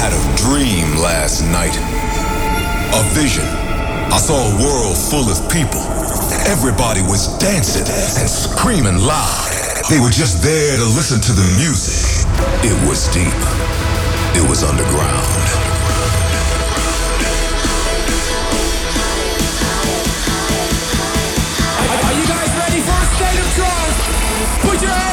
had a dream last night. A vision. I saw a world full of people. Everybody was dancing and screaming loud. They were just there to listen to the music. It was deep. It was underground. Are you guys ready for a state of trance? Put your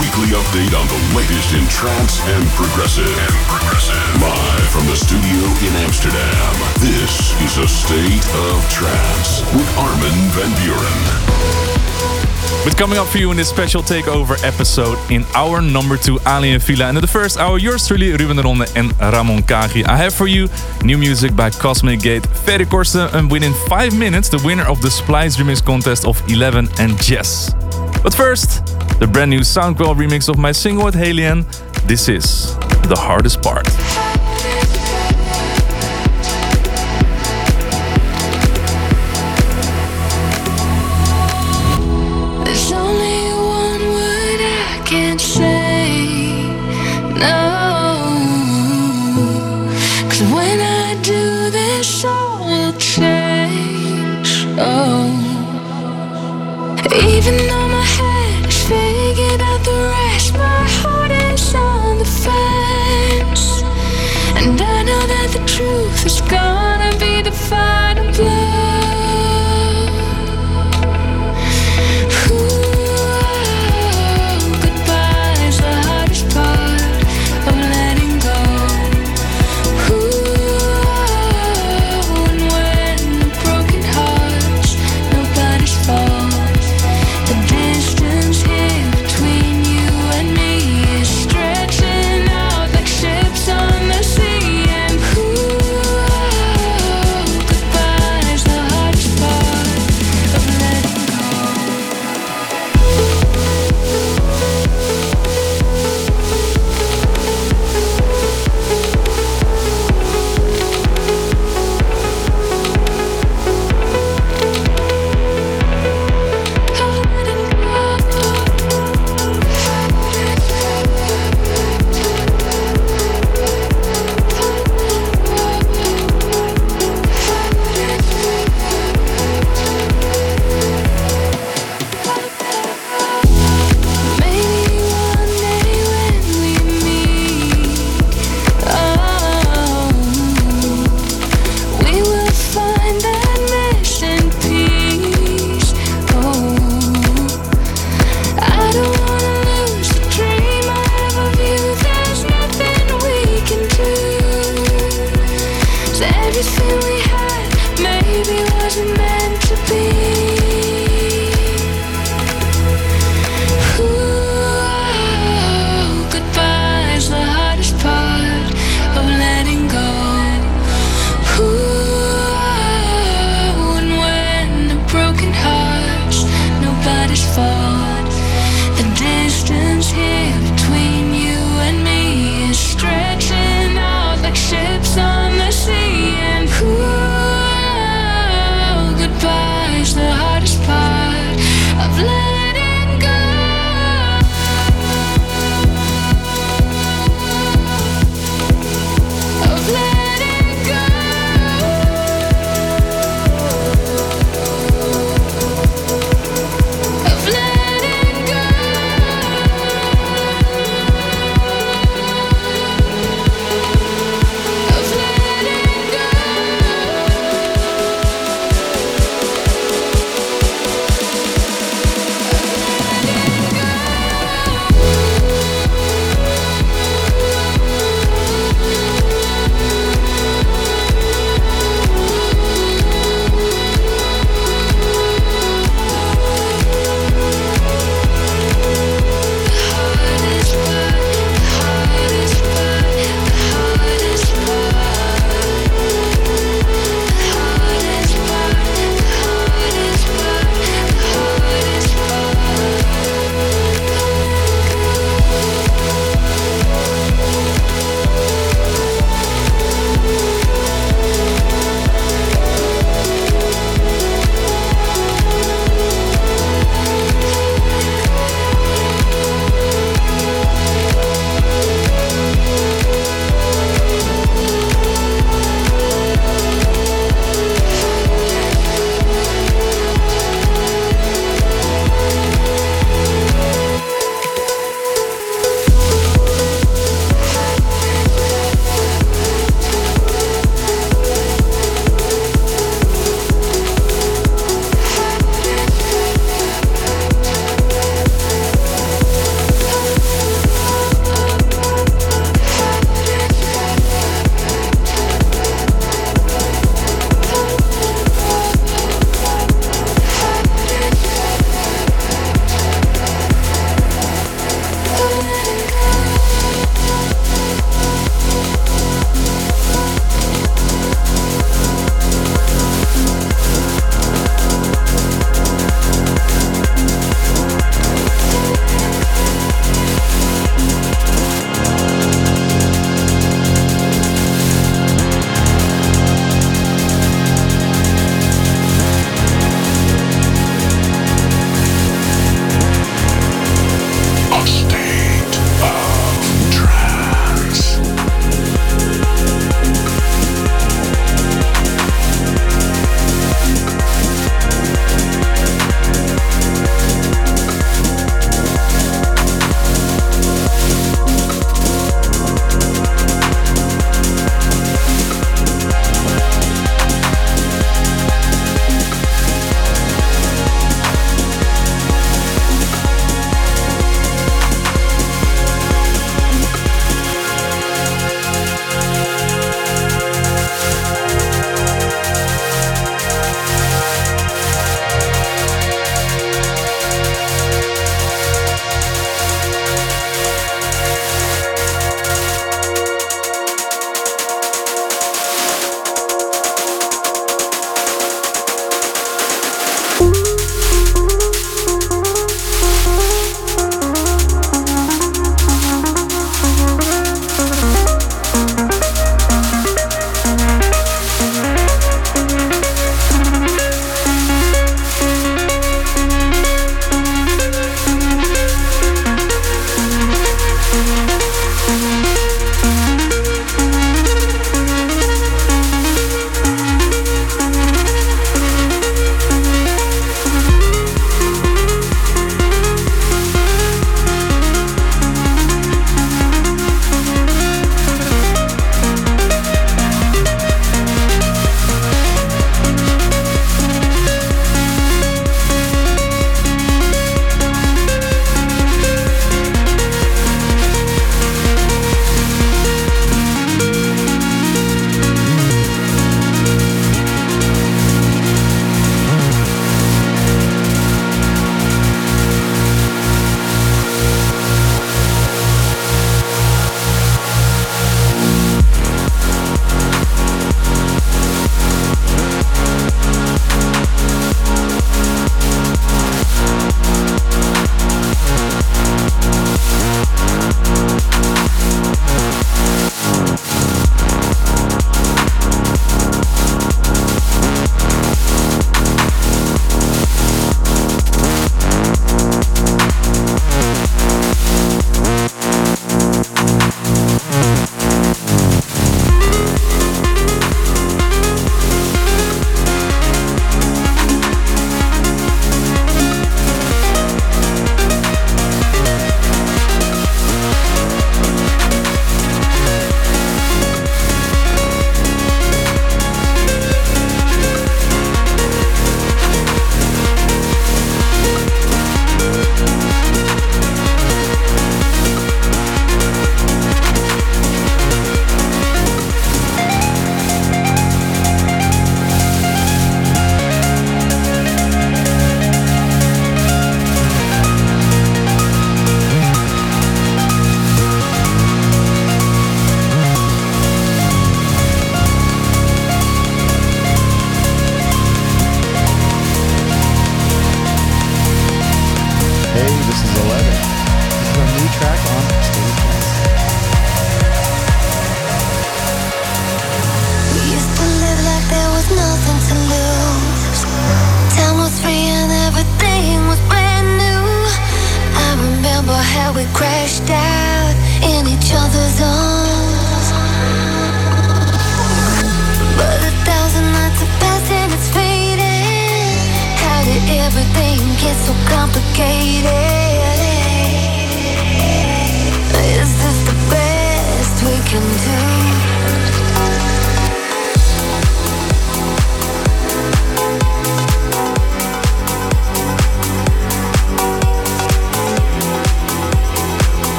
weekly update on the latest in trance and progressive. And progressive. Live from the studio in Amsterdam. This is a state of trance with Armin van Buuren. But coming up for you in this special takeover episode in our number two Ali and Fila. And in the first hour, yours truly, Ruben de Ronde and Ramon Kagi. I have for you new music by Cosmic Gate, Ferry and within five minutes, the winner of the Splice Remix contest of 11 and Jess. But first, the brand new Soundquell remix of my single with Halian. This is the hardest part.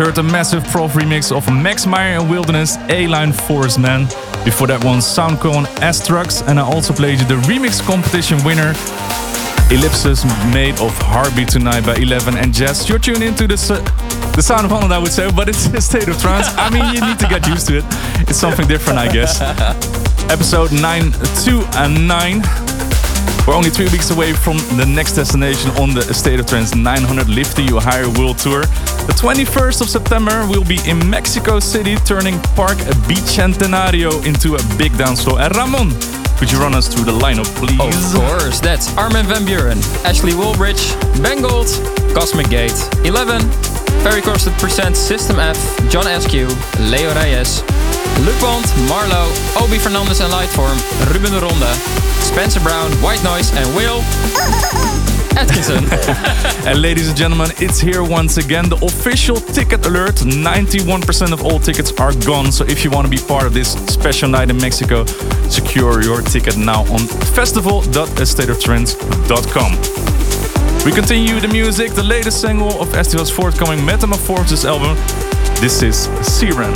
Heard a massive prof remix of Max Meyer and Wilderness A-Line Force Man. Before that one, Soundcone Astrux, and I also played you the remix competition winner, Ellipsis, made of Heartbeat Tonight by 11 and Jazz. You're tuned into uh, the sound of Holland, I would say, but it's a state of trance. I mean, you need to get used to it. It's something different, I guess. Episode 9, 2 and 9. We're only three weeks away from the next destination on the State of Trance 900 Lifting You Higher World Tour. The 21st of September, we'll be in Mexico City, turning Park Bicentenario into a big dance floor. And Ramon, could you run us through the lineup, please? Of course, that's Armin van Buuren, Ashley Wallbridge, Ben Gold, Cosmic Gate, 11, Ferry Corsten presents System F, John Askew, Leo Reyes, Luke Bond, MaRLo, Obi Fernandez and Lightform, Ruben de Ronde, Spencer Brown, White Noise and Will Atkinson. and ladies and gentlemen, it's here once again. The official ticket alert 91% of all tickets are gone. So if you want to be part of this special night in Mexico, secure your ticket now on festival.astateoftrance.com. We continue the music, the latest single of Estiva's forthcoming Metamorphosis album. This is Siren.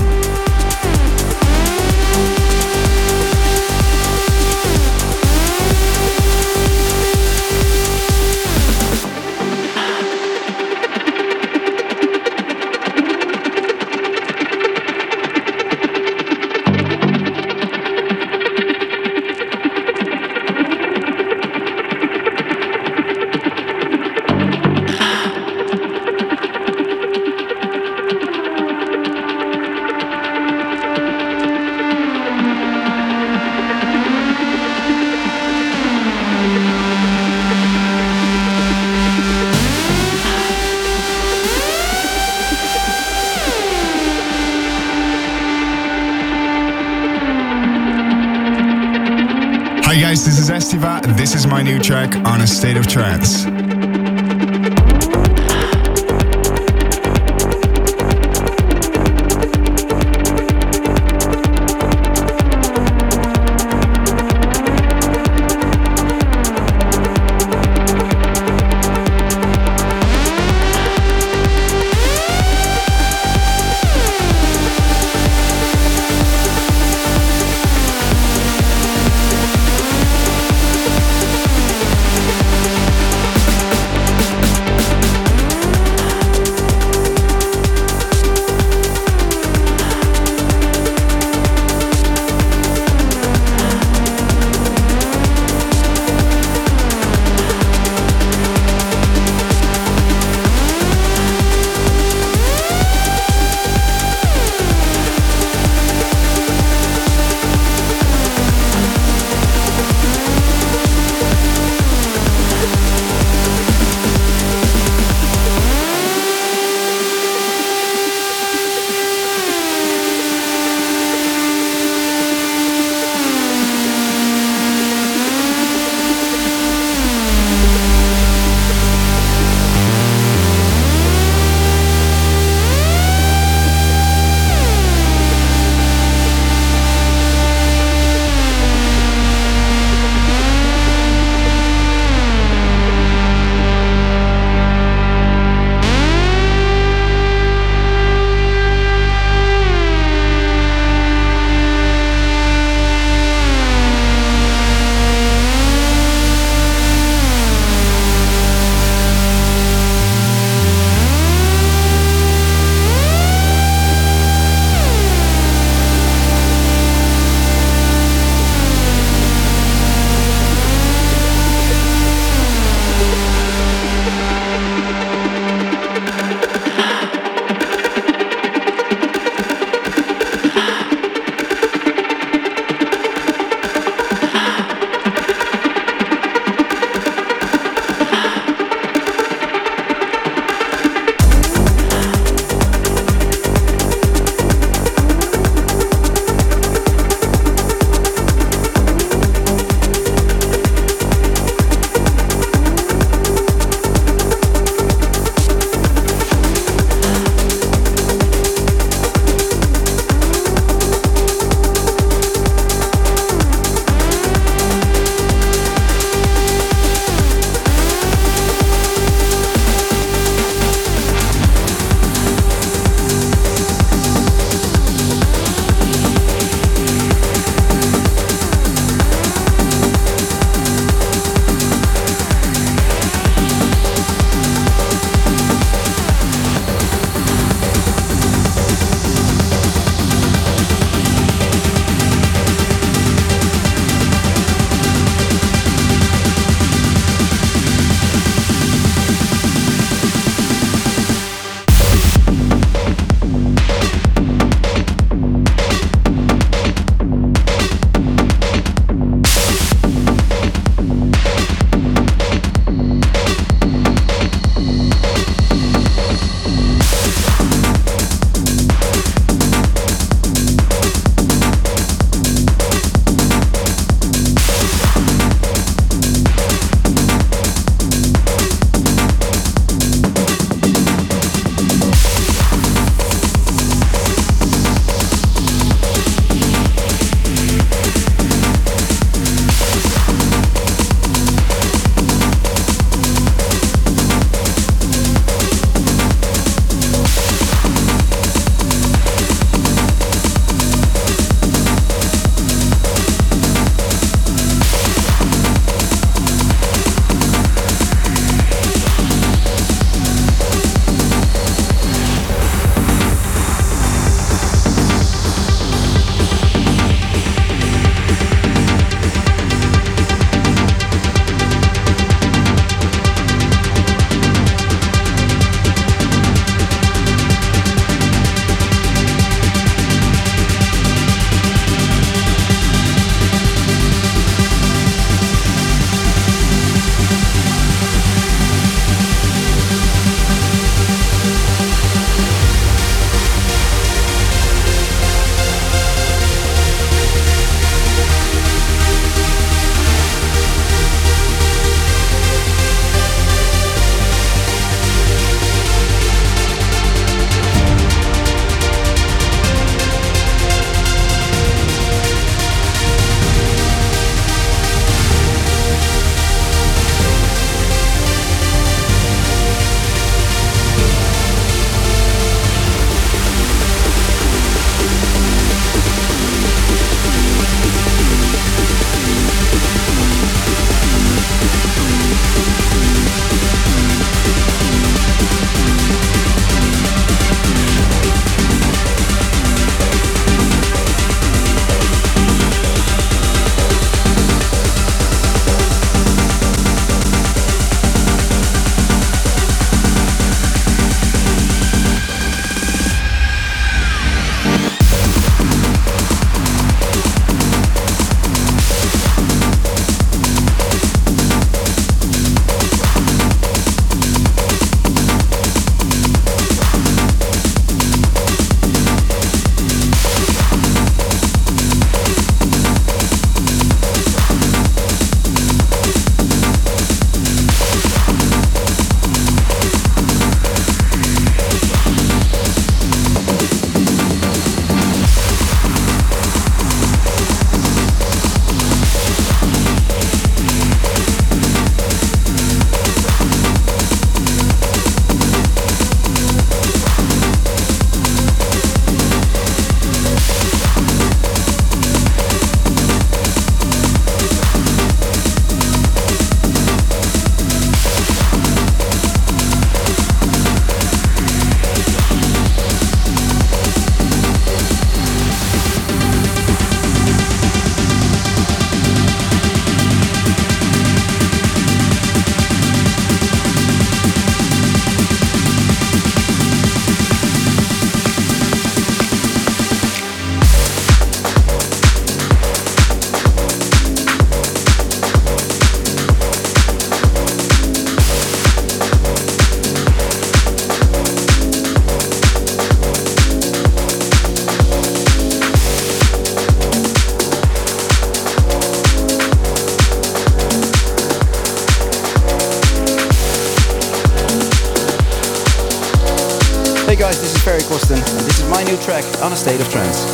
On a state of trance.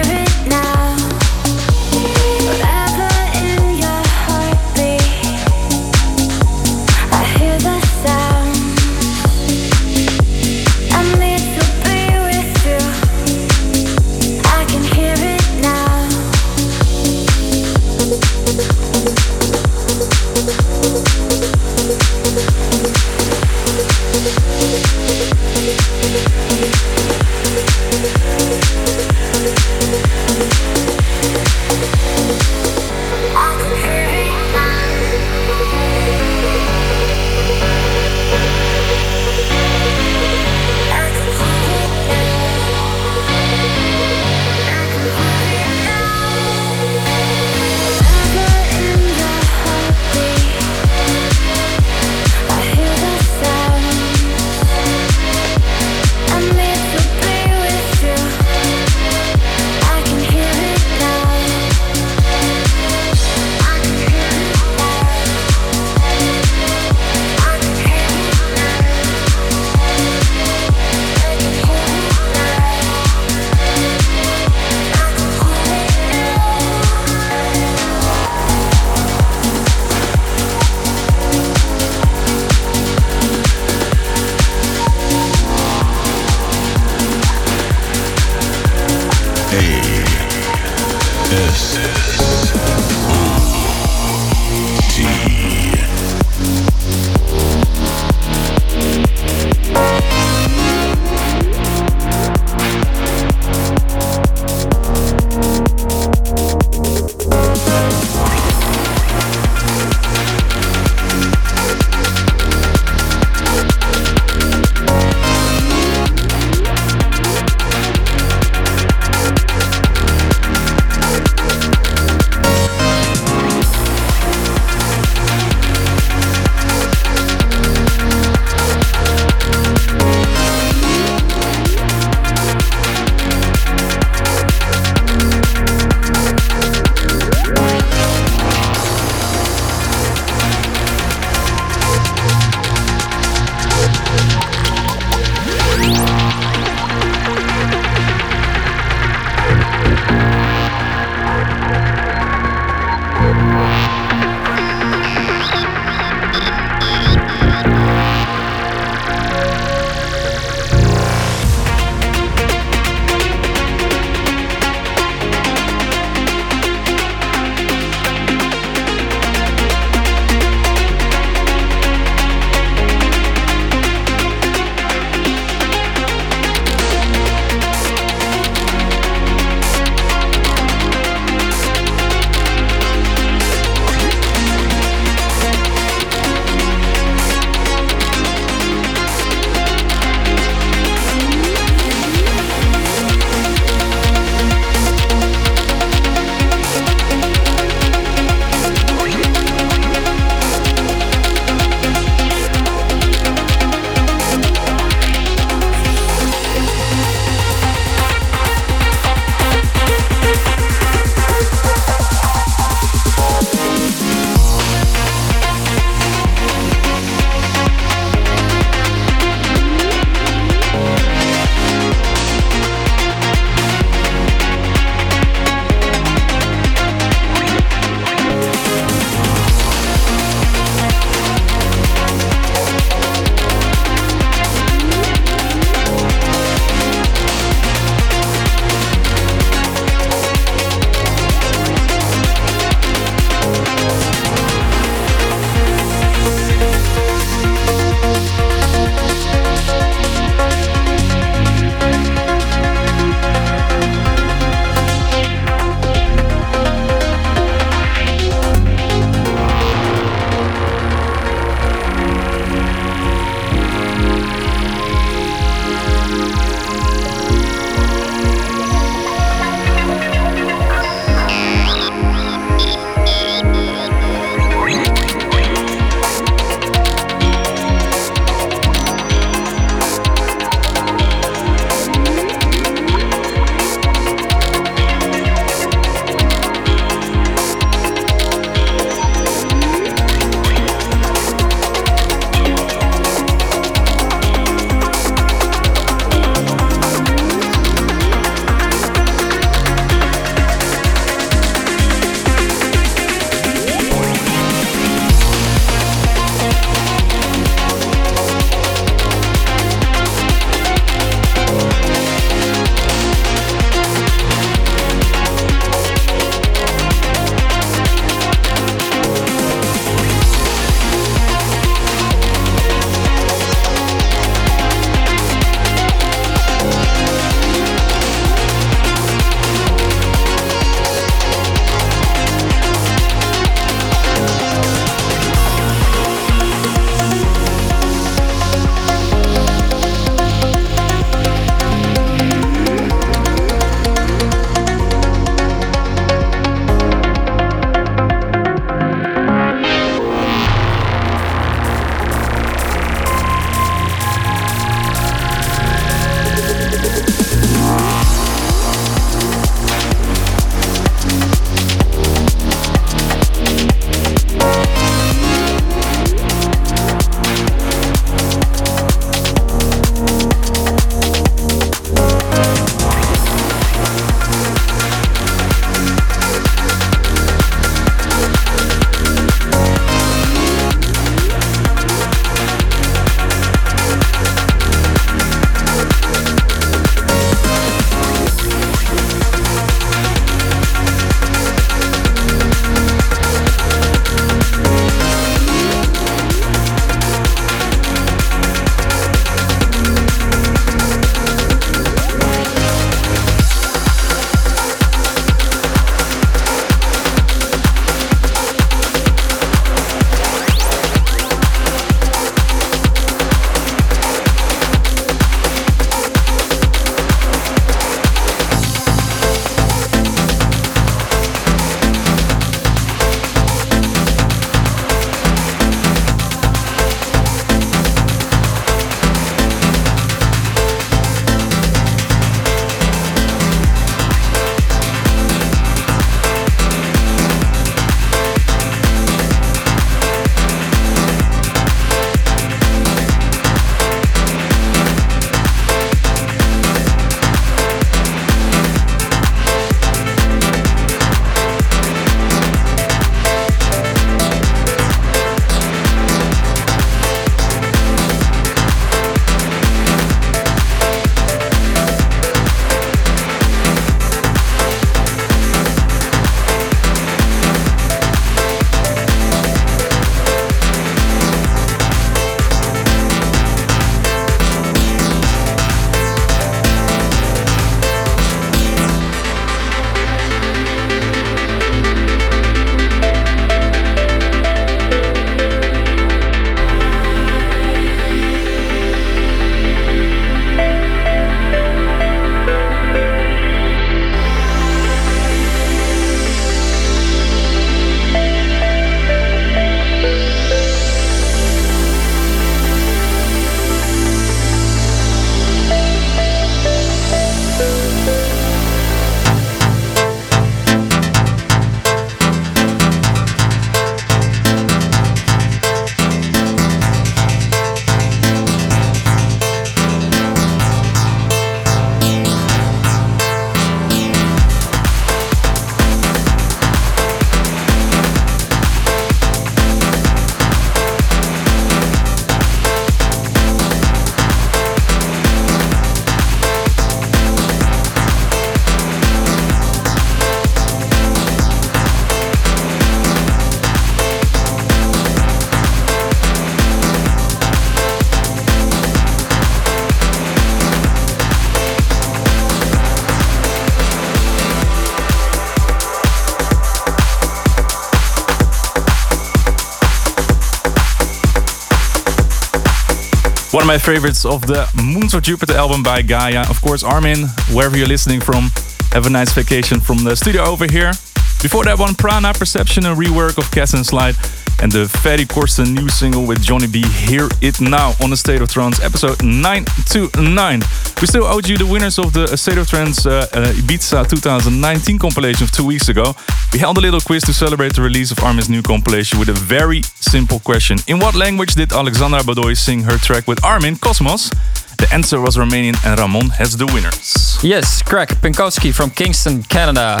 Of my favorites of the Moons of Jupiter album by Gaia. Of course, Armin, wherever you're listening from, have a nice vacation from the studio over here. Before that one, Prana, Perception, a rework of Cass and Slide, and the Ferry Corsten new single with Johnny B, Hear It Now, on the State of Trance, episode 929. We still owed you the winners of the State of Trance uh, uh, Ibiza 2019 compilation of two weeks ago. We held a little quiz to celebrate the release of Armin's new compilation with a very simple question. In what language did Alexandra Badoi sing her track with Armin, Cosmos? The answer was Romanian and Ramon has the winners. Yes, Craig Pinkowski from Kingston, Canada.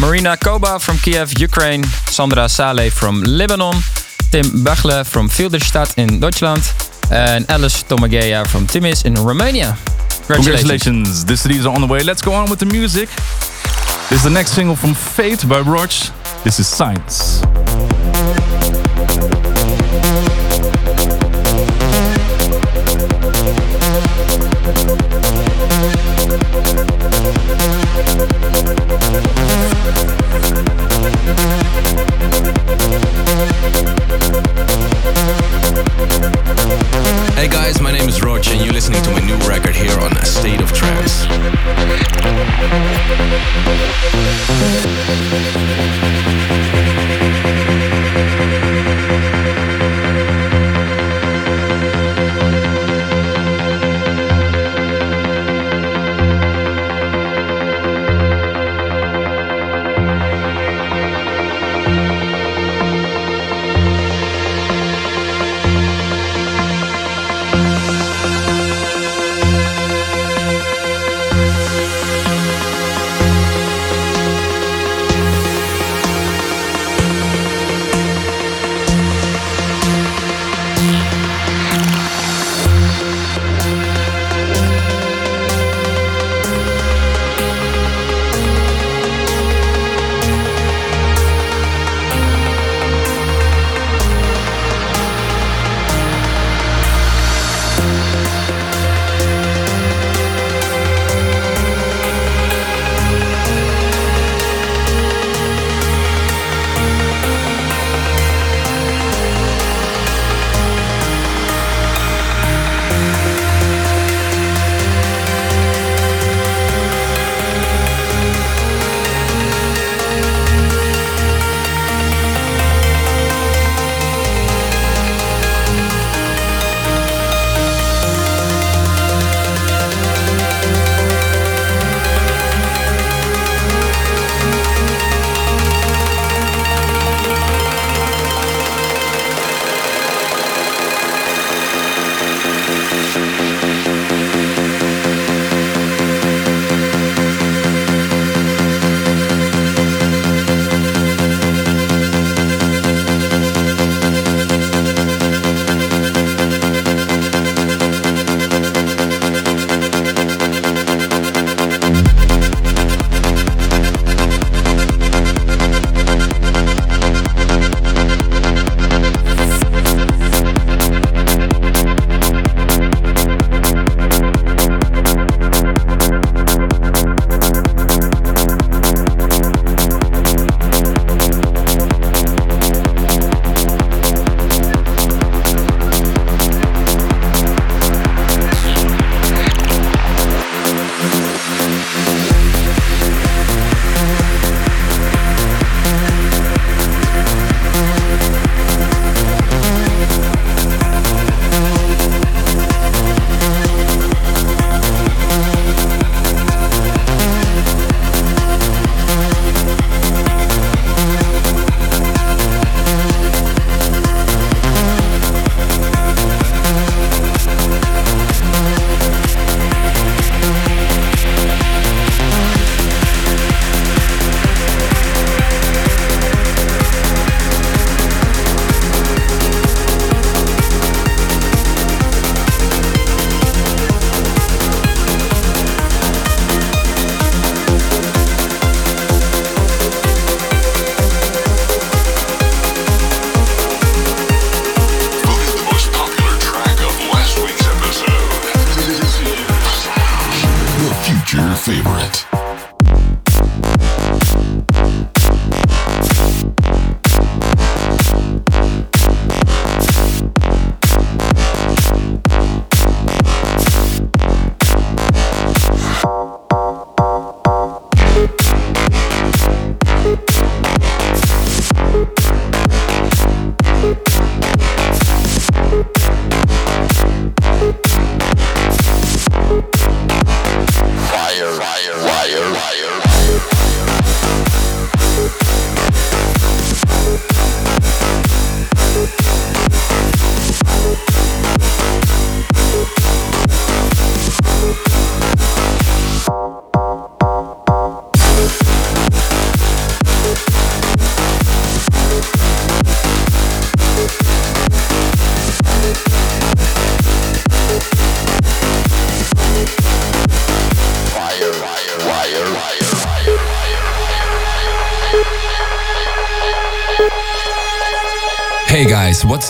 Marina Koba from Kiev, Ukraine. Sandra Saleh from Lebanon. Tim Bachle from Filderstadt in Deutschland. And Alice Tomagea from Timis in Romania. Congratulations. Congratulations. The CDs are on the way. Let's go on with the music. This is the next single from Fate by Roach. This is Science.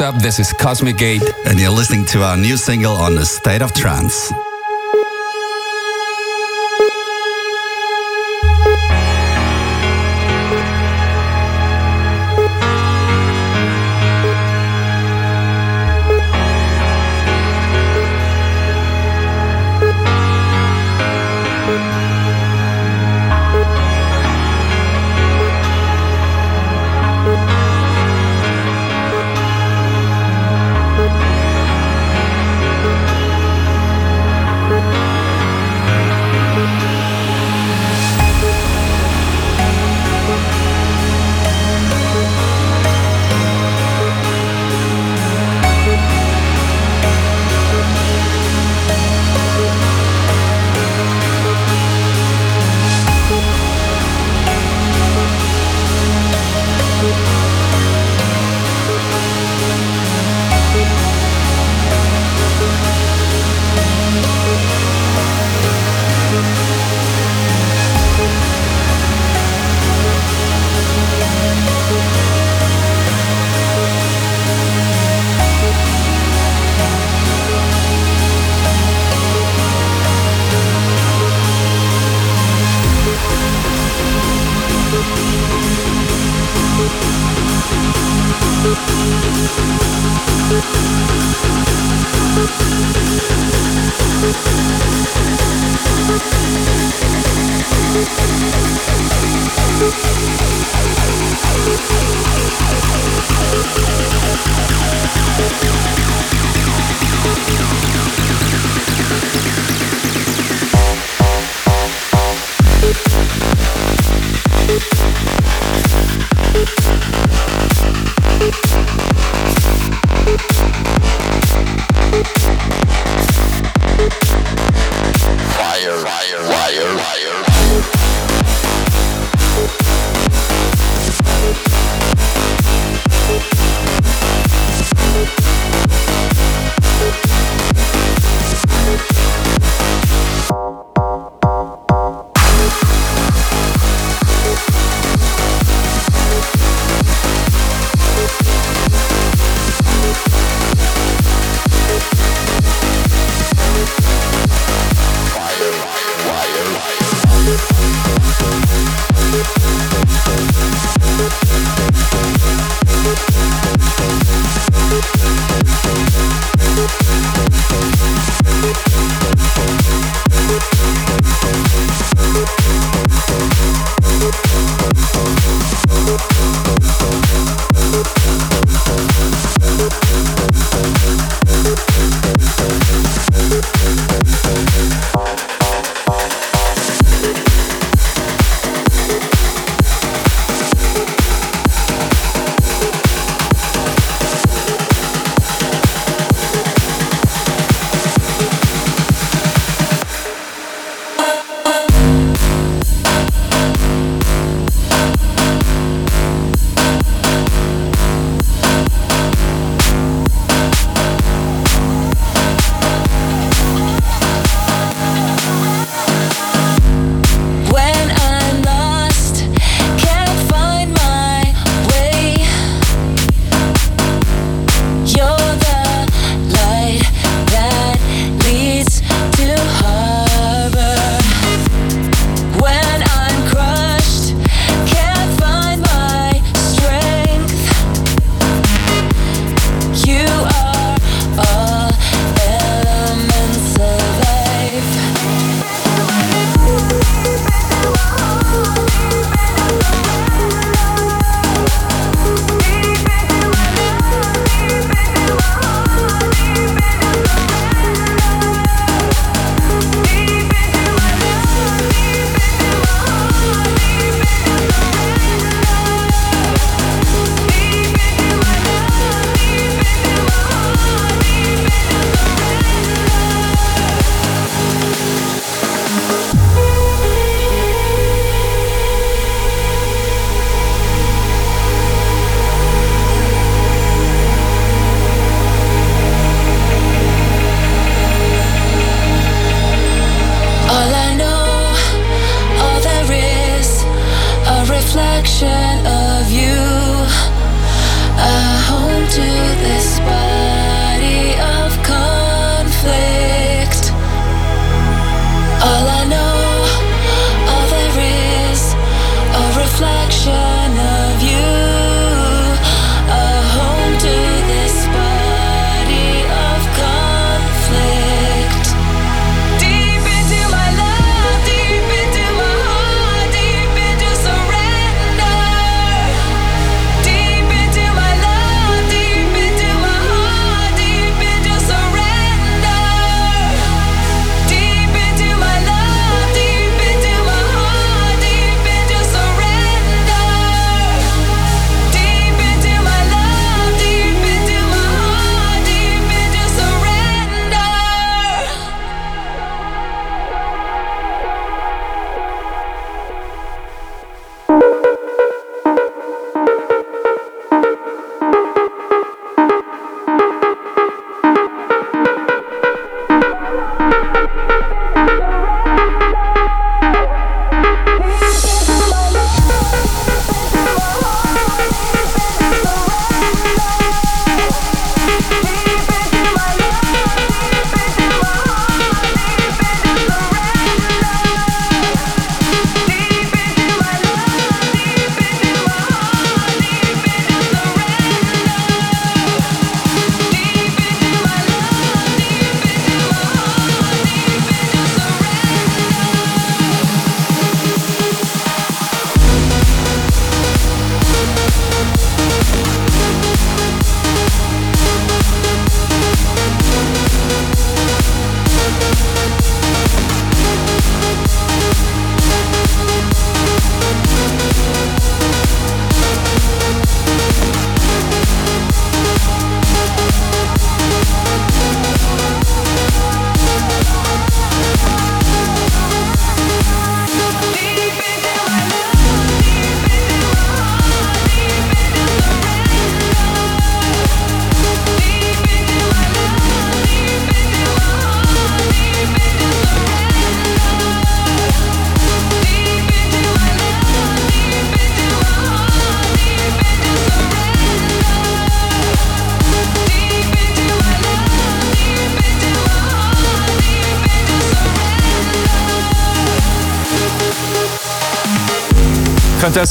Up? This is Cosmic Gate. And you're listening to our new single on the State of Trance.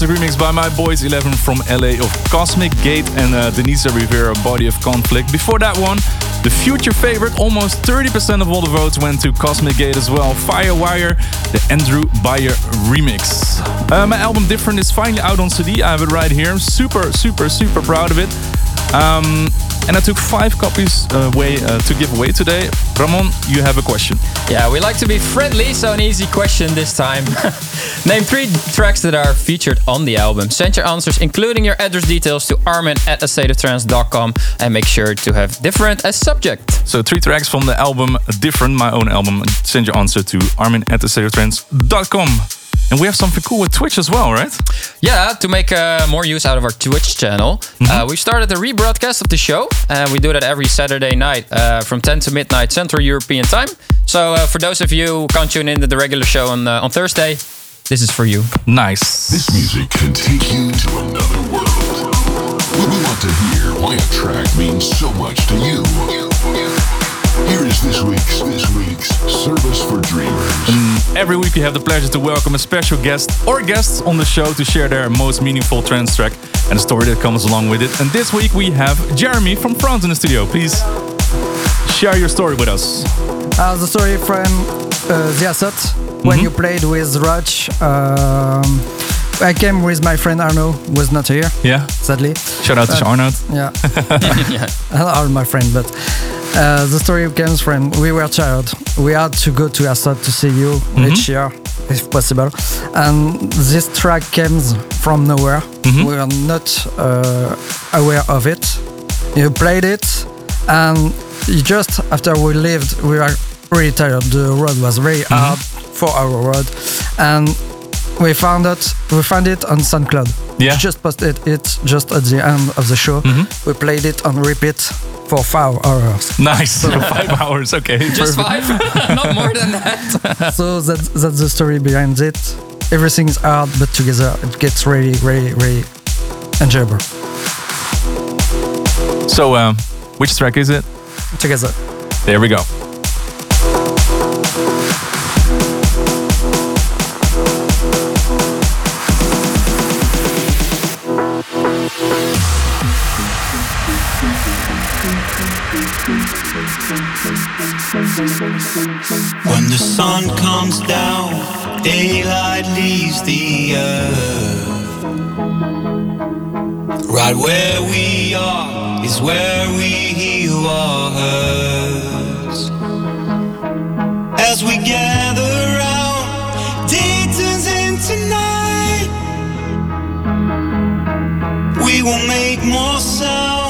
Fantastic remix by my boys 11 from LA of Cosmic Gate and uh, Denise Rivera, Body of Conflict. Before that one, the future favorite, almost 30% of all the votes went to Cosmic Gate as well. Firewire, the Andrew Bayer remix. Uh, my album Different is finally out on CD. I have it right here. I'm super, super, super proud of it. Um, and I took five copies uh, away uh, to give away today. Ramon, you have a question. Yeah, we like to be friendly, so an easy question this time. Name three tracks that are featured on the album. Send your answers, including your address details, to armin at astateoftrance.com and make sure to have different as subject. So three tracks from the album Different, my own album. Send your answer to armin at astateoftrance.com. And we have something cool with Twitch as well, right? Yeah, to make uh, more use out of our Twitch channel, mm-hmm. uh, we started a rebroadcast of the show, and we do that every Saturday night uh, from 10 to midnight Central European Time. So uh, for those of you who can't tune in to the regular show on uh, on Thursday, this is for you. Nice. This music can take you to another world. We want to hear why a track means so much to you. Here is this week's this week's service for dreamers. And every week we have the pleasure to welcome a special guest or guests on the show to share their most meaningful trance track and the story that comes along with it. And this week we have Jeremy from France in the studio. Please share your story with us. Uh, the story from uh, the ASOT when mm-hmm. you played with Roach. Um, I came with my friend Arno, was not here. Yeah. Sadly. Shout out to Arno. Yeah. yeah. All my friend, but uh, the story comes from we were child. We had to go to ASOT to see you mm-hmm. each year, if possible. And this track comes from nowhere. Mm-hmm. We are not uh, aware of it. You played it, and just after we lived, we were really tired. The road was very mm-hmm. hard for our road, and we found it. We found it on SoundCloud. Yeah. We just posted it just at the end of the show. Mm-hmm. We played it on repeat for five hours. Nice. So five hours. Okay. Just perfect. five, not more than that. so that's that's the story behind it. Everything is hard, but together it gets really, really, really enjoyable. So, um, which track is it? Together. There we go. When the sun comes down, daylight leaves the earth. Right where we are is where we heal our hurts. As we gather around, day turns into night. We will make more sound.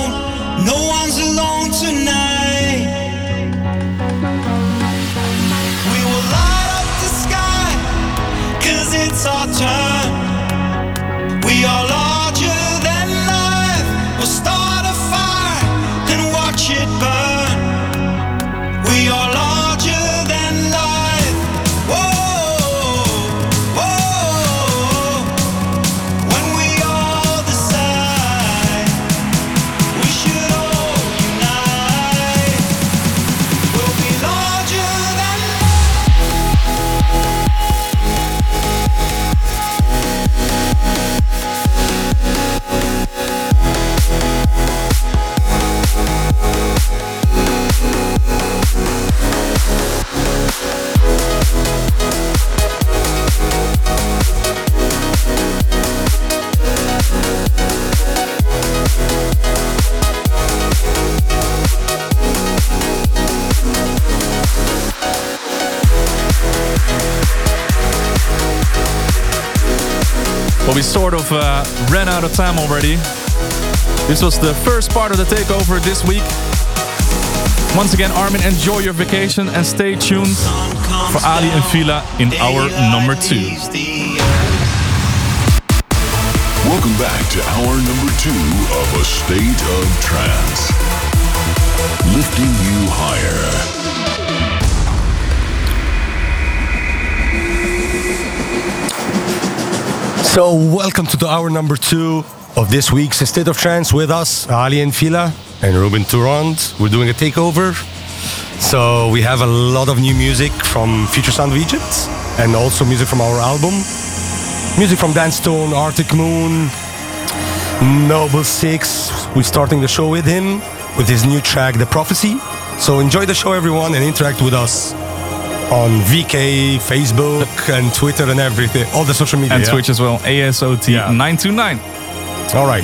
Sort of uh, ran out of time already. This was the first part of the takeover this week. Once again, Armin, enjoy your vacation and stay tuned for Ali and Fila in hour number two. Welcome back to hour number two of A State of Trance. Lifting you higher. So, welcome to the hour number two of this week's State of Trance with us, Ali and Fila and Ruben de Ronde. We're doing a takeover. So, we have a lot of new music from Future Sound of Egypt and also music from our album. Music from Dan Stone, Arctic Moon, Noble Six. We're starting the show with him with his new track, The Prophecy. So enjoy the show, everyone, and interact with us on VK, Facebook, and Twitter, and everything, all the social media. And yeah? Twitch as well. ASOT Yeah. 929. All right.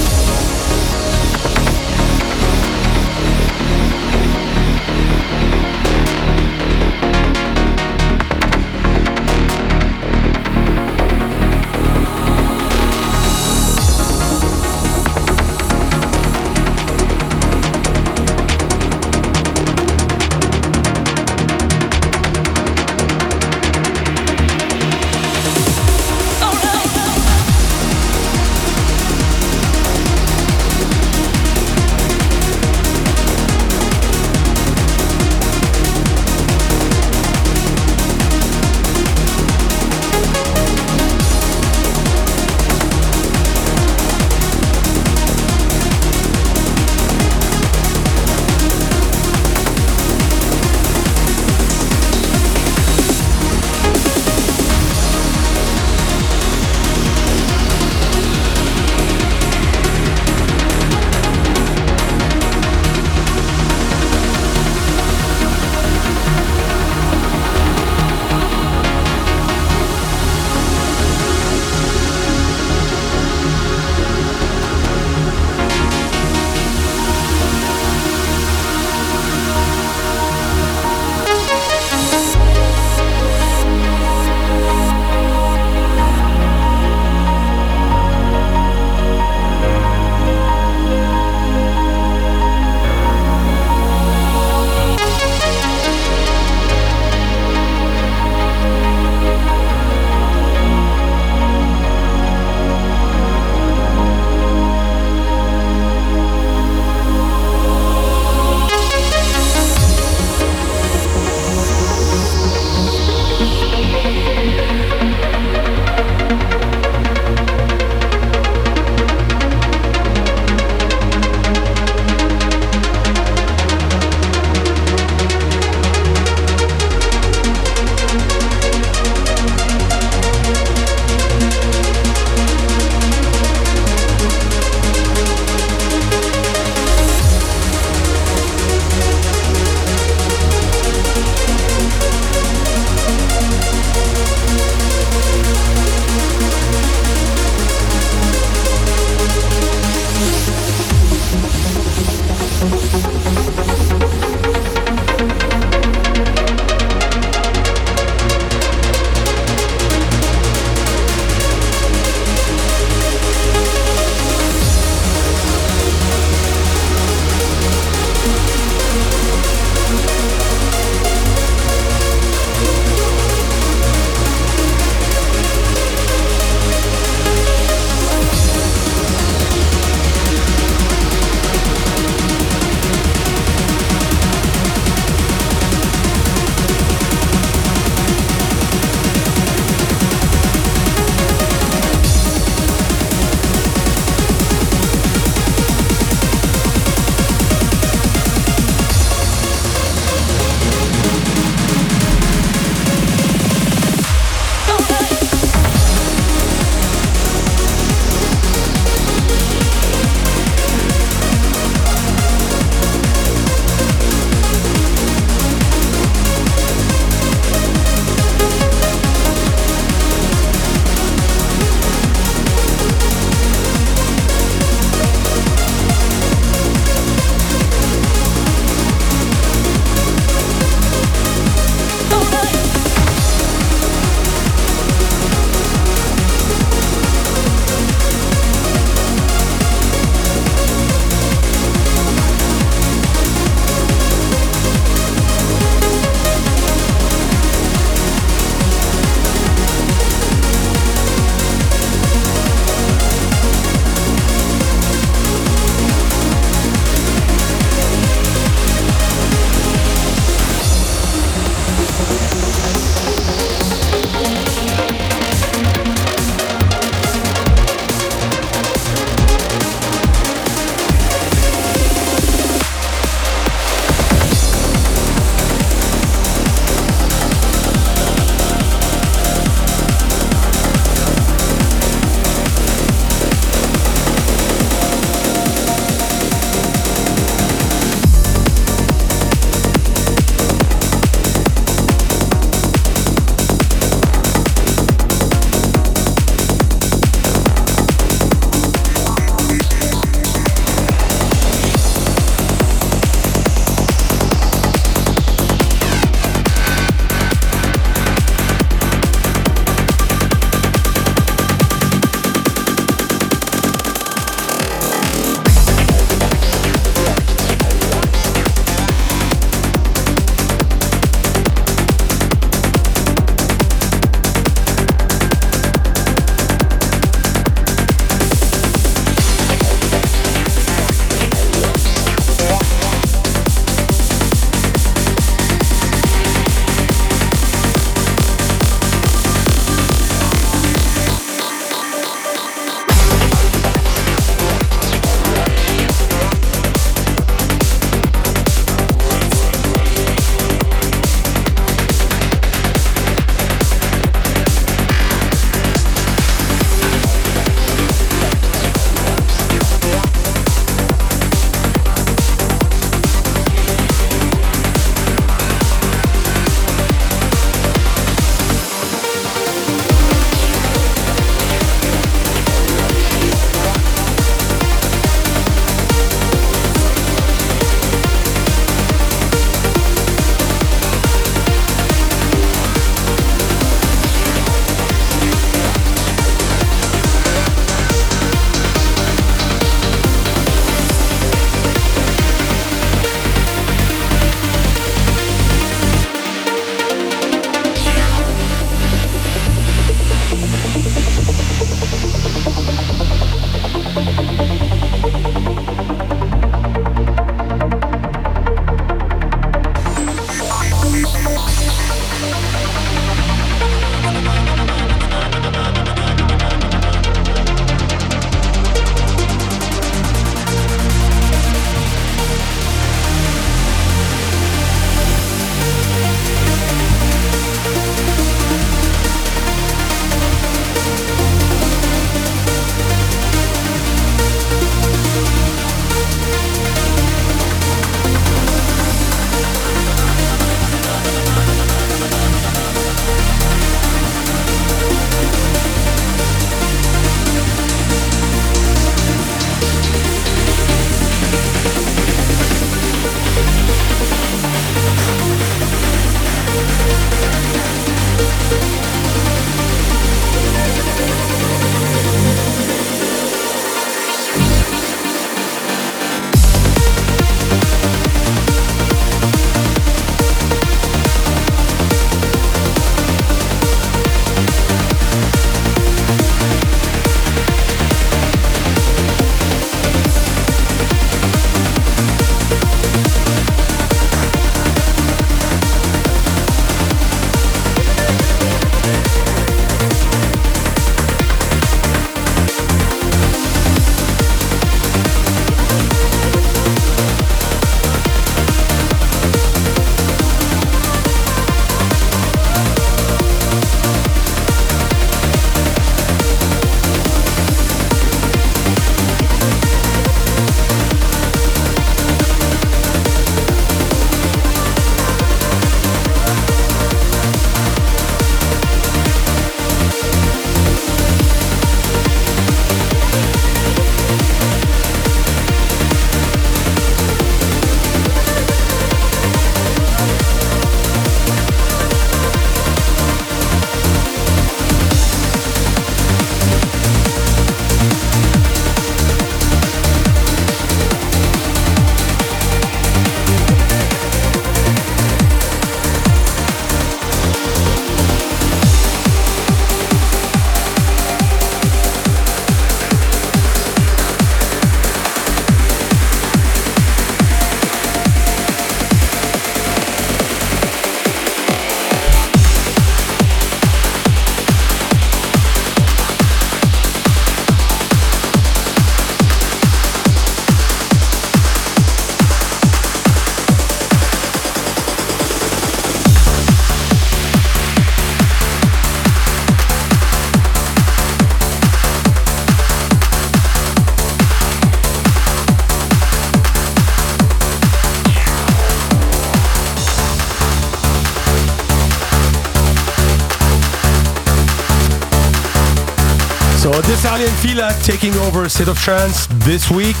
Ali and Fila taking over State of Trance this week,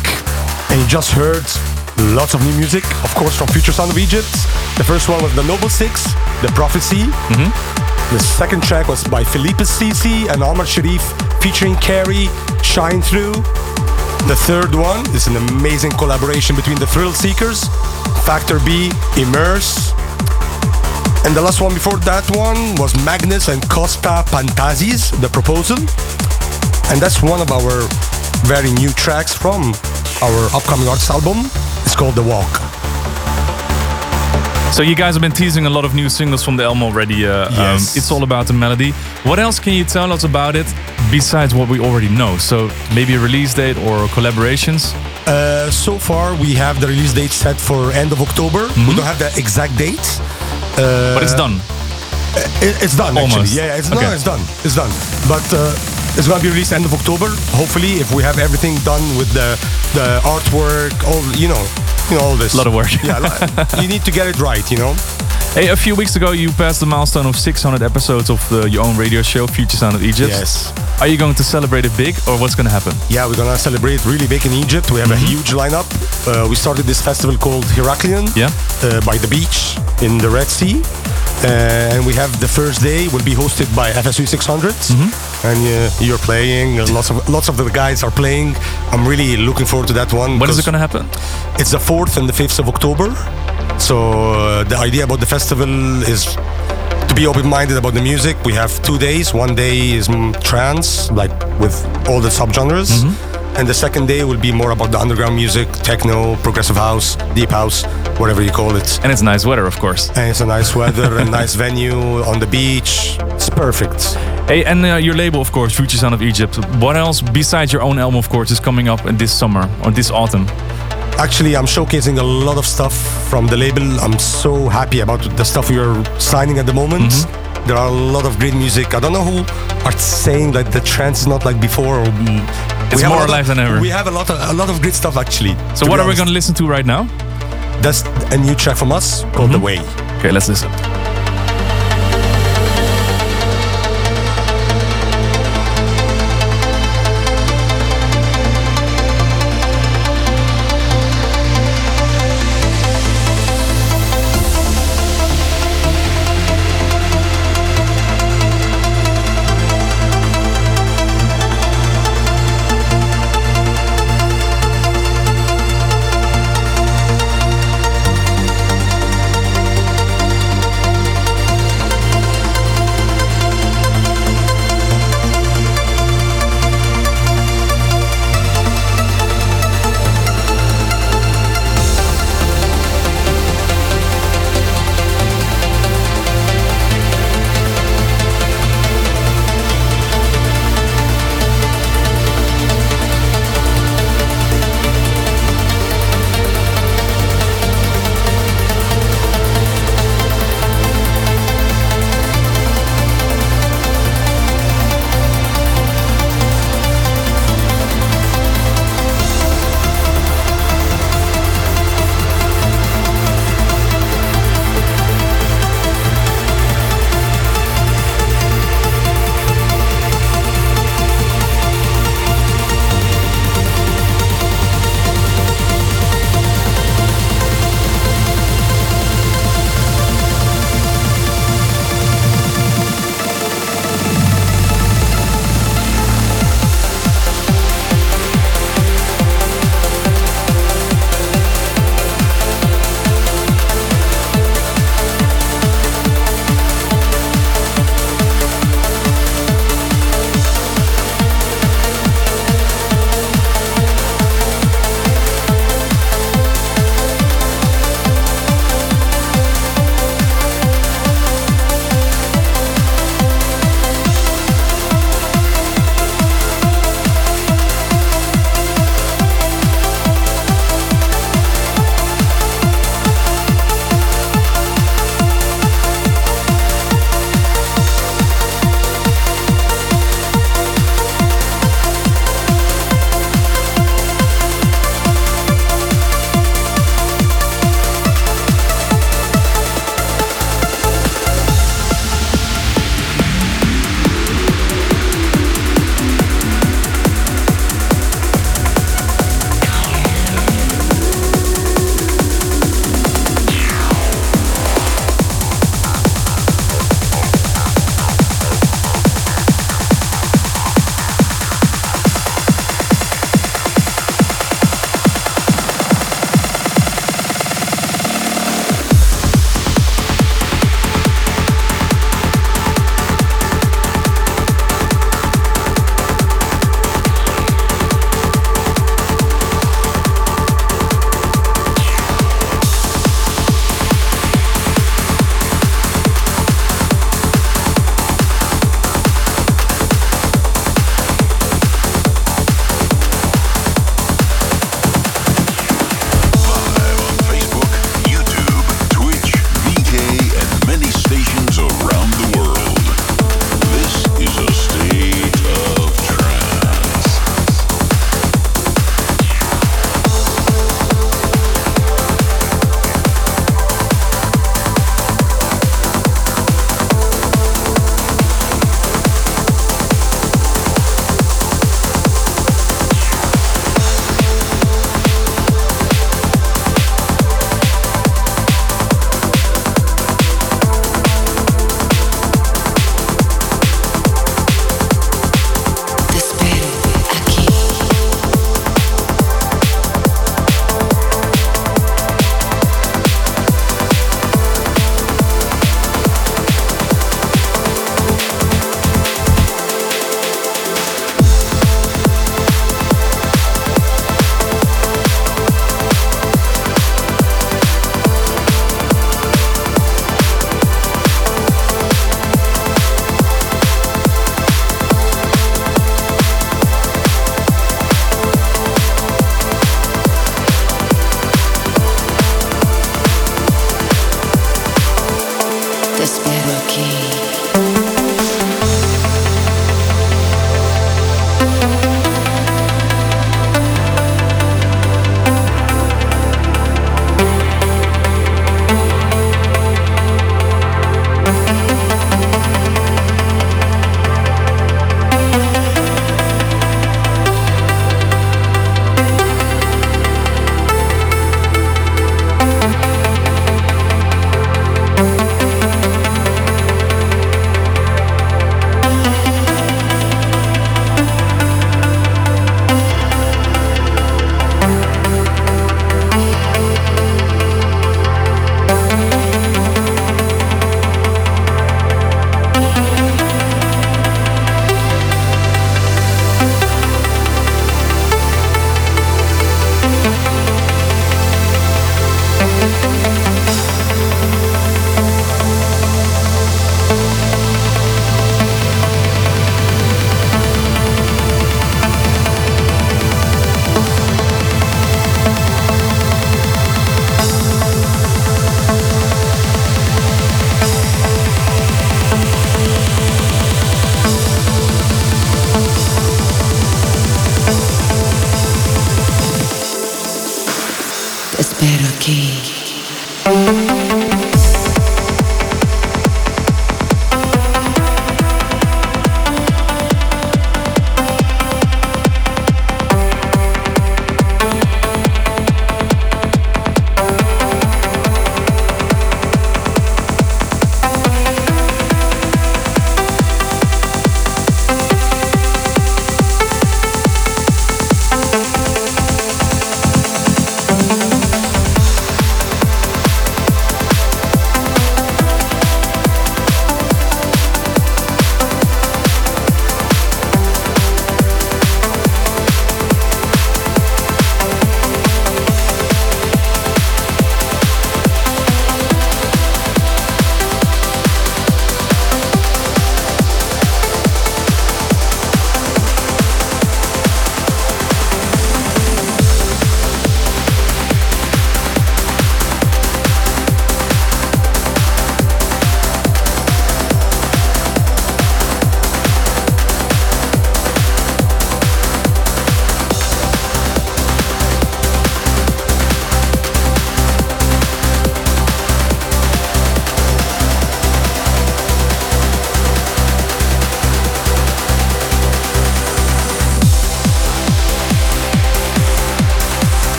and you just heard lots of new music, of course, from Future Sound of Egypt. The first one was the Noble Six, The Prophecy. Mm-hmm. The second track was by Philippe Sisi and Omar Sherif featuring Carrie, Shine Through. The third one is an amazing collaboration between the Thrillseekers, Factor B, Immerse. And the last one before that one was Magnus and Costa Pantazis, The Proposal. And that's one of our very new tracks from our upcoming arts album. It's called The Walk. So you guys have been teasing a lot of new singles from the album already. Uh, um, Yes. it's all about the melody. What else can you tell us about it besides what we already know? So maybe a release date or collaborations. Uh, so far, we have the release date set for end of October. We don't have the exact date. Uh, Mm-hmm. but it's done. It, it's done Almost. actually. Yeah, it's no, Okay. it's done. It's done. But uh, it's gonna be released end of October. Hopefully, if we have everything done with the the artwork, all you know, you know all this. A lot of work. Yeah, you need to get it right. You know. Hey, a few weeks ago you passed the milestone of 600 episodes of the, your own radio show, Future Sound of Egypt. Yes. Are you going to celebrate it big or what's going to happen? Yeah, we're gonna celebrate really big in Egypt. We have a huge lineup. Uh, we started this festival called Heraklion Yeah. uh, by the beach in the Red Sea. Uh, and we have the first day will be hosted by FSOE 600s, and uh, you're playing. Lots of lots of the guys are playing. I'm really looking forward to that one. When is it going to happen? It's the fourth and the fifth of October. So uh, the idea about the festival is to be open-minded about the music. We have two days. One day is mm, trance, like with all the subgenres, and the second day will be more about the underground music, techno, progressive house, deep house, whatever you call it. And it's nice weather, of course. And it's a nice weather and nice venue on the beach. It's perfect. Hey, and uh, your label, of course, Future Sound of Egypt. What else besides your own album, of course, is coming up in this summer or this autumn? Actually, I'm showcasing a lot of stuff from the label. I'm so happy about the stuff we are signing at the moment. There are a lot of great music. I don't know who are saying that the trance is not like before. Or, mm, It's we have more alive of- than ever. We have a lot of a lot of great stuff actually. So what are we going to listen to right now? That's a new track from us called The mm-hmm. Way. Okay, let's listen.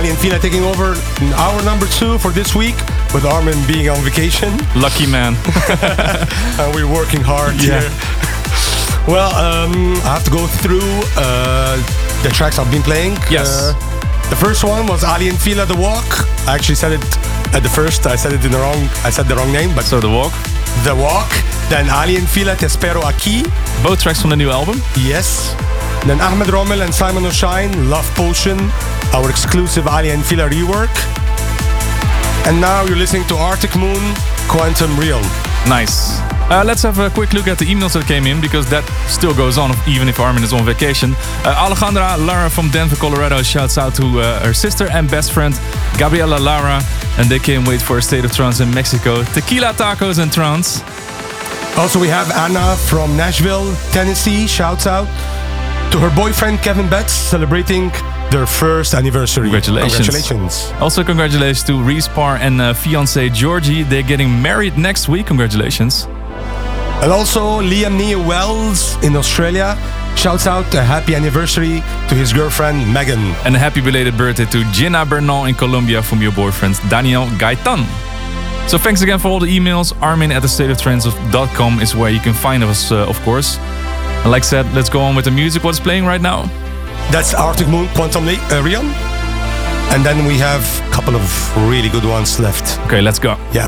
Ali and Fila taking over in hour number two for this week, with Armin being on vacation. Lucky man. and we're working hard Yeah. here. well, um, I have to go through uh, the tracks I've been playing. Yes. Uh, the first one was Ali and Fila The Walk. I actually said it at the first. I said it in the wrong. I said the wrong name, but So the walk. The Walk. Then Ali and Fila Te Spero Aqui. Both tracks from the new album. Yes. Then Ahmed Romel and Simon O'Shine, Love Potion, our exclusive Ali and Fila rework. And now you're listening to Arctic Moon, Quantum Realm. Nice. Uh, let's have a quick look at the emails that came in because that still goes on even if Armin is on vacation. Uh, Alejandra Lara from Denver, Colorado shouts out to uh, her sister and best friend Gabriela Lara, and they can't wait for a state of trance in Mexico. Tequila tacos and trance. Also, we have Anna from Nashville, Tennessee. Shouts out to her boyfriend Kevin Betts celebrating their first anniversary. Congratulations. Congratulations. Also, congratulations to Respar and uh, fiance Georgie. They're getting married next week. Congratulations. And also, Liam Neil Wells in Australia shouts out a happy anniversary to his girlfriend Megan. And a happy belated birthday to Gina Bernal in Colombia from your boyfriend Daniel Gaitan. So thanks again for all the emails. Armin at thestateoftrance.com is where you can find us, uh, of course. And like I said, let's go on with the music. What's playing right now? That's Arctic Moon, Quantum Le- uh, Realm. And then we have a couple of really good ones left. Okay, let's go. Yeah.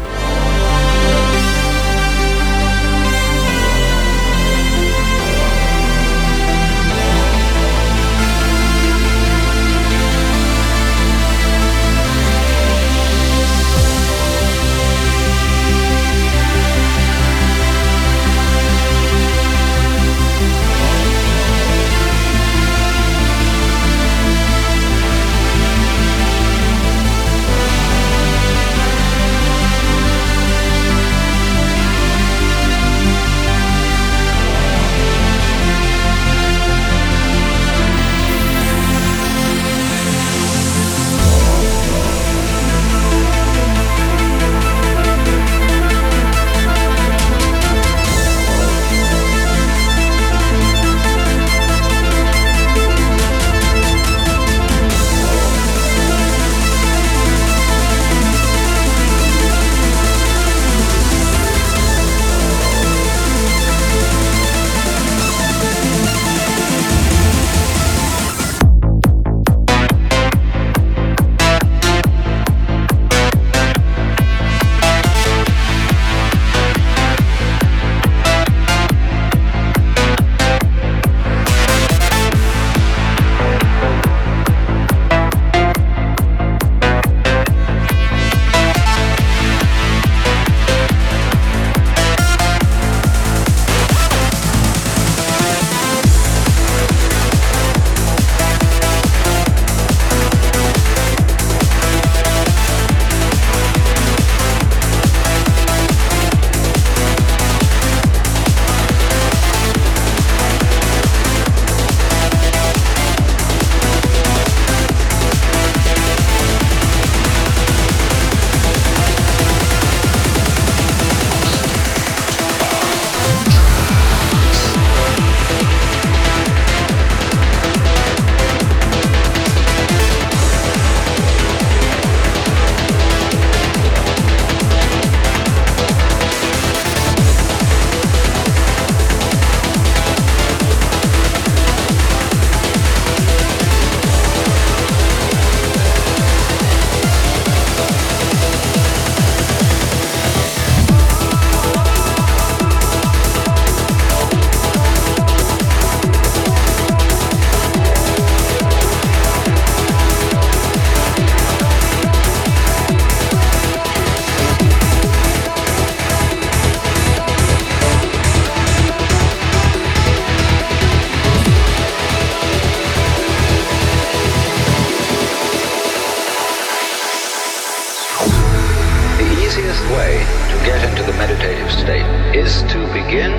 Way to get into the meditative state is to begin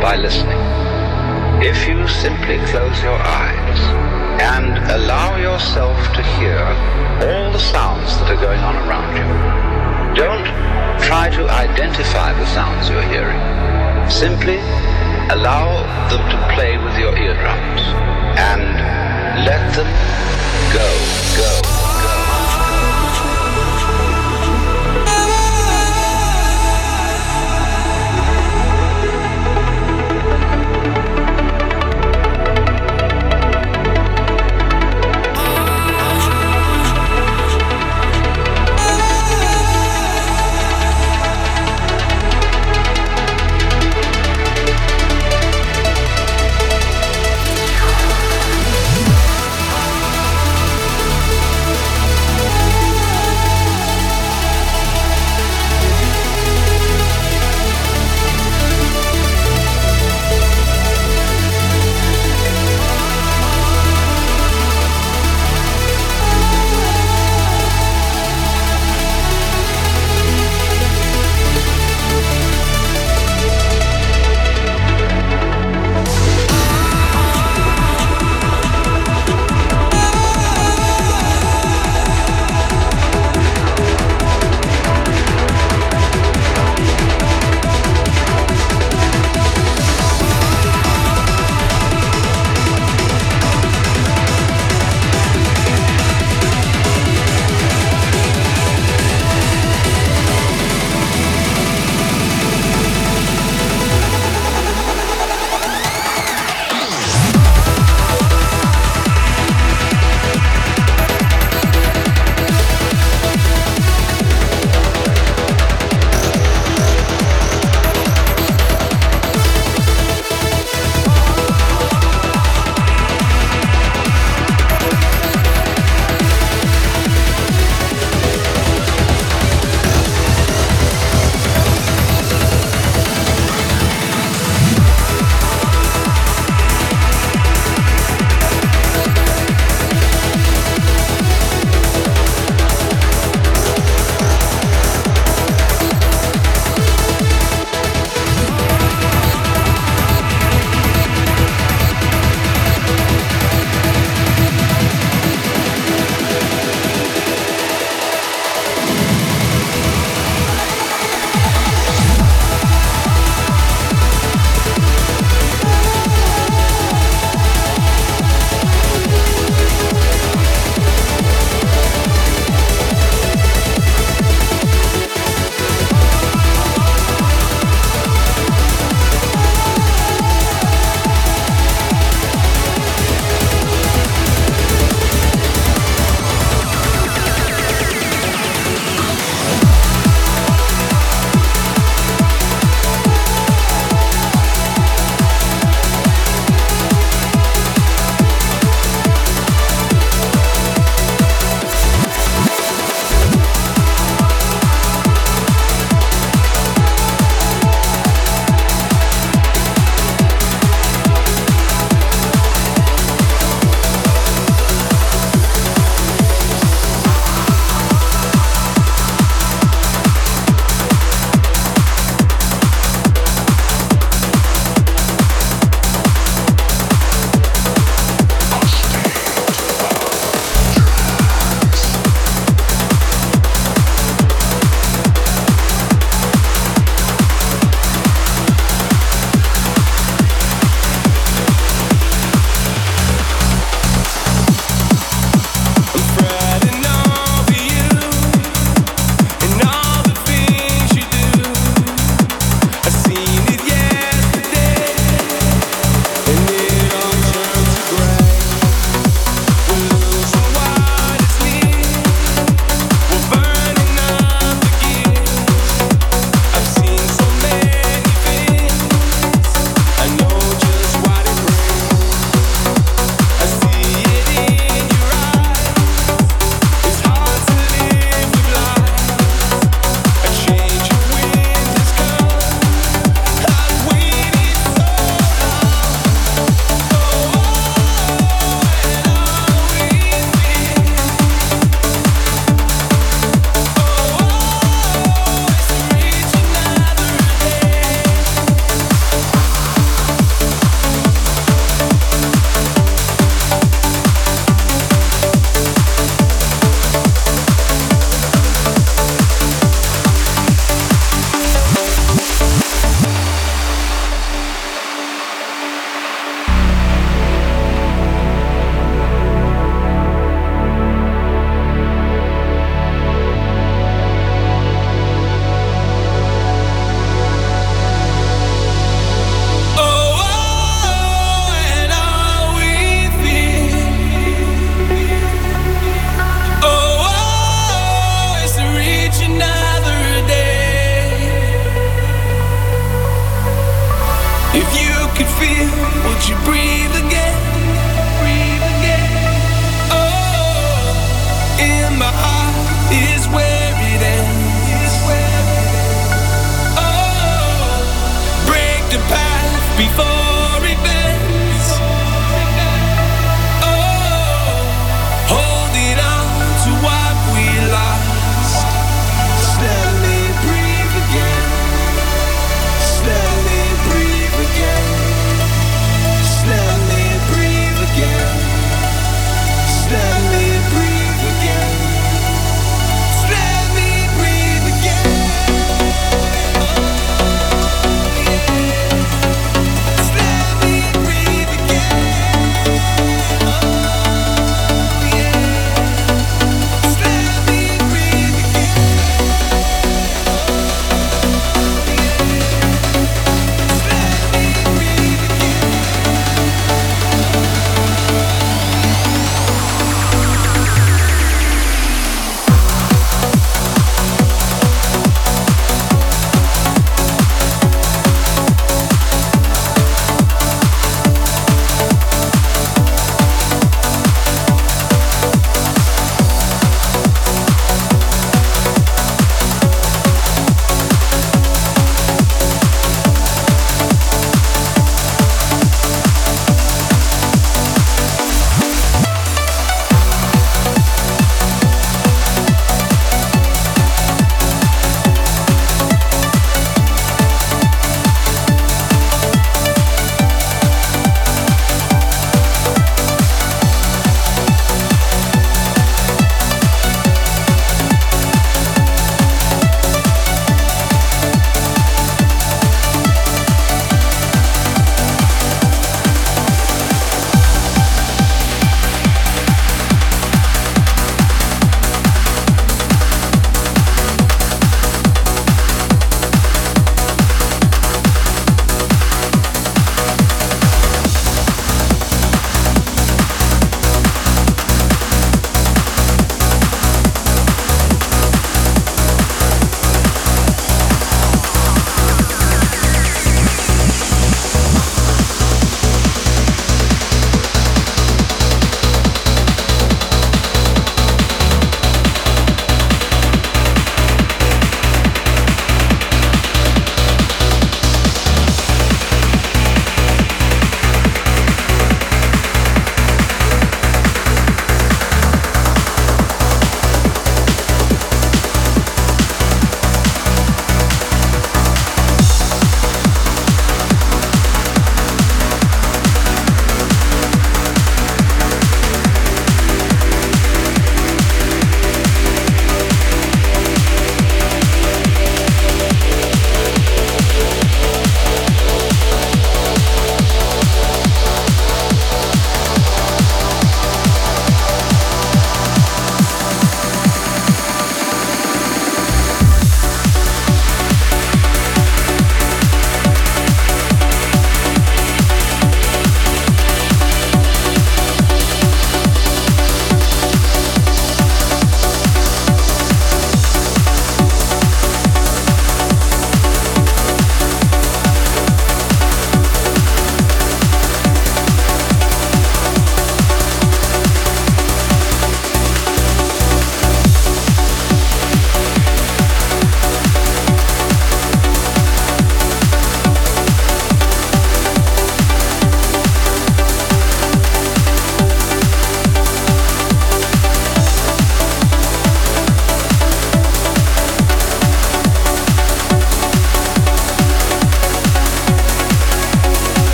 by listening. If you simply close your eyes and allow yourself to hear all the sounds that are going on around you, don't try to identify the sounds you're hearing. Simply allow them to play with your eardrums and let them go, go.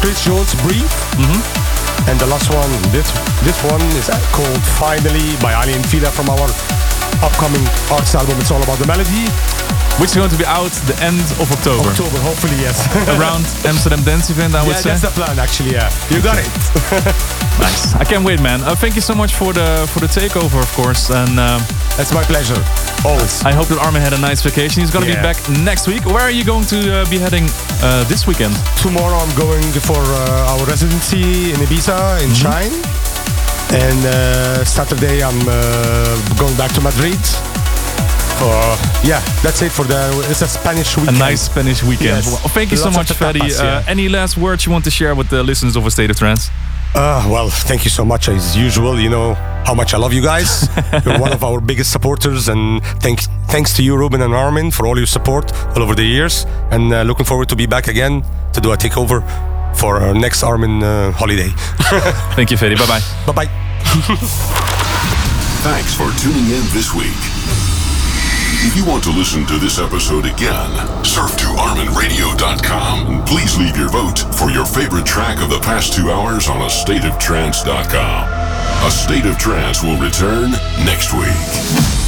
Chris Jones, Breathe. And the last one, this this one is called Finally by Ali and Fila from our upcoming arts album. It's all about the melody. Which is going to be out the end of October. October, hopefully, yes. Around Amsterdam Dance Event, I would yeah, say. that's the plan, actually. Yeah, you got it. Nice. I can't wait, man. Uh, thank you so much for the for the takeover, of course. And um, That's my pleasure. Always. I hope that Armin had a nice vacation. He's gonna be back next week. Where are you going to uh, be heading uh, this weekend? Tomorrow I'm going for uh, our residency in Ibiza in Shine. And uh, Saturday I'm uh, going back to Madrid. Uh, yeah, that's it for the. It's a Spanish weekend. A nice Spanish weekend. Yes. Well, thank you so much, Freddy. tapas, Uh, yeah. Any last words you want to share with the listeners of A State of Trance? Uh, well, thank you so much as usual. You know how much I love you guys. You're one of our biggest supporters, and thanks thanks to you, Ruben and Armin, for all your support all over the years. And uh, looking forward to be back again to do a takeover for our next Armin uh, holiday. Thank you, Freddy. Bye bye. bye bye. Thanks for tuning in this week. If you want to listen to this episode again, surf to ArminRadio.com and please leave your vote for your favorite track of the past two hours on AstateOfTrance.com. A State of Trance will return next week.